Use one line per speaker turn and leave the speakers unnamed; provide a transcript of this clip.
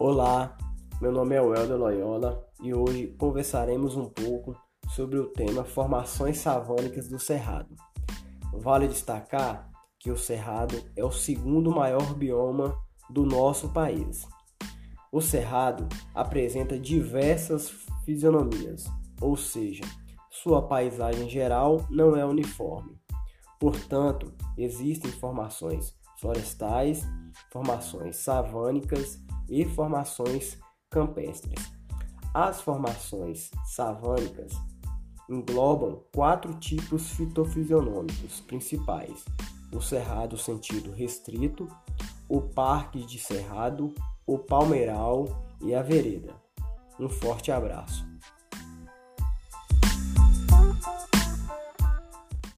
Olá, meu nome é Welder Loyola e hoje conversaremos um pouco sobre o tema Formações Savânicas do Cerrado. Vale destacar que o Cerrado é o segundo maior bioma do nosso país. O Cerrado apresenta diversas fisionomias, ou seja, sua paisagem geral não é uniforme. Portanto, existem formações florestais, formações savânicas e formações campestres. As formações savânicas englobam quatro tipos fitofisionômicos principais: o cerrado sentido restrito, o parque de cerrado, o palmeiral e a vereda. Um forte abraço.